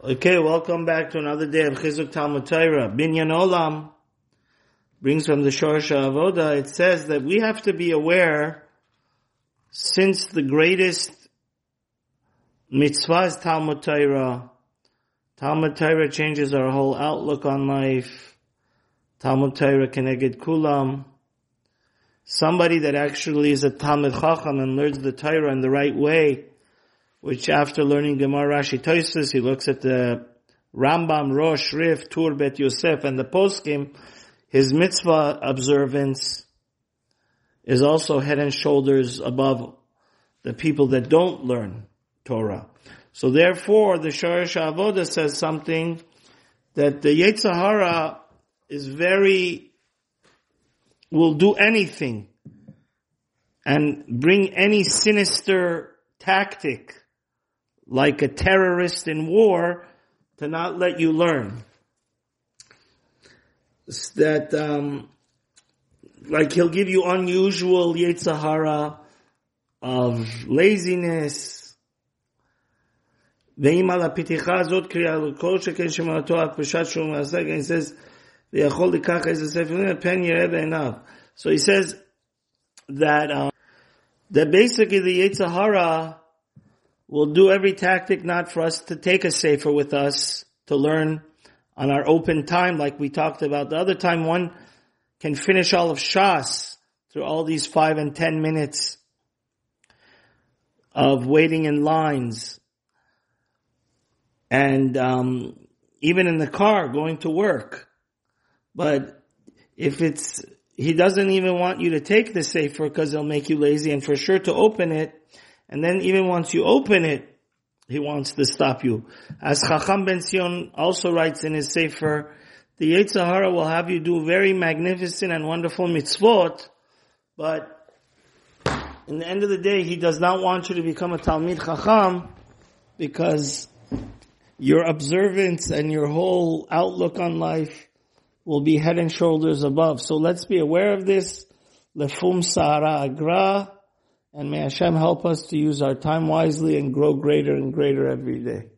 Okay, welcome back to another day of Chizuk Talmud Torah. Binyan Olam brings from the Shoresh HaAvoda. It says that we have to be aware, since the greatest mitzvah is Talmud Torah, Talmud Torah changes our whole outlook on life. Talmud Torah keneged kulam. Somebody that actually is a Talmid Chacham and learns the Torah in the right way, which after learning Gemara Rashi Tosfos, he looks at the Rambam, Rosh, Rif, Tur, Bet Yosef, and the poskim, his mitzvah observance is also head and shoulders above the people that don't learn Torah. So therefore, the Shoresh HaAvoda says something that the Yetzer Hara is very, will do anything and bring any sinister tactic like a terrorist in war to not let you learn. That, um, like he'll give you unusual Yetzer Hara of laziness. he says, So he says that, um, that basically the Yetzer Hara We'll do every tactic not for us to take a sefer with us to learn on our open time like we talked about. The other time one can finish all of Shas through all these five and ten minutes of waiting in lines and um, even in the car going to work. But if it's, he doesn't even want you to take the sefer because it'll make you lazy and for sure to open it, and then even once you open it, he wants to stop you. As Chacham Ben Sion also writes in his Sefer, the Yetzer Hara will have you do very magnificent and wonderful mitzvot, but in the end of the day, he does not want you to become a Talmid Chacham because your observance and your whole outlook on life will be head and shoulders above. So let's be aware of this. Lefum Tza'ara Agra. And may Hashem help us to use our time wisely and grow greater and greater every day.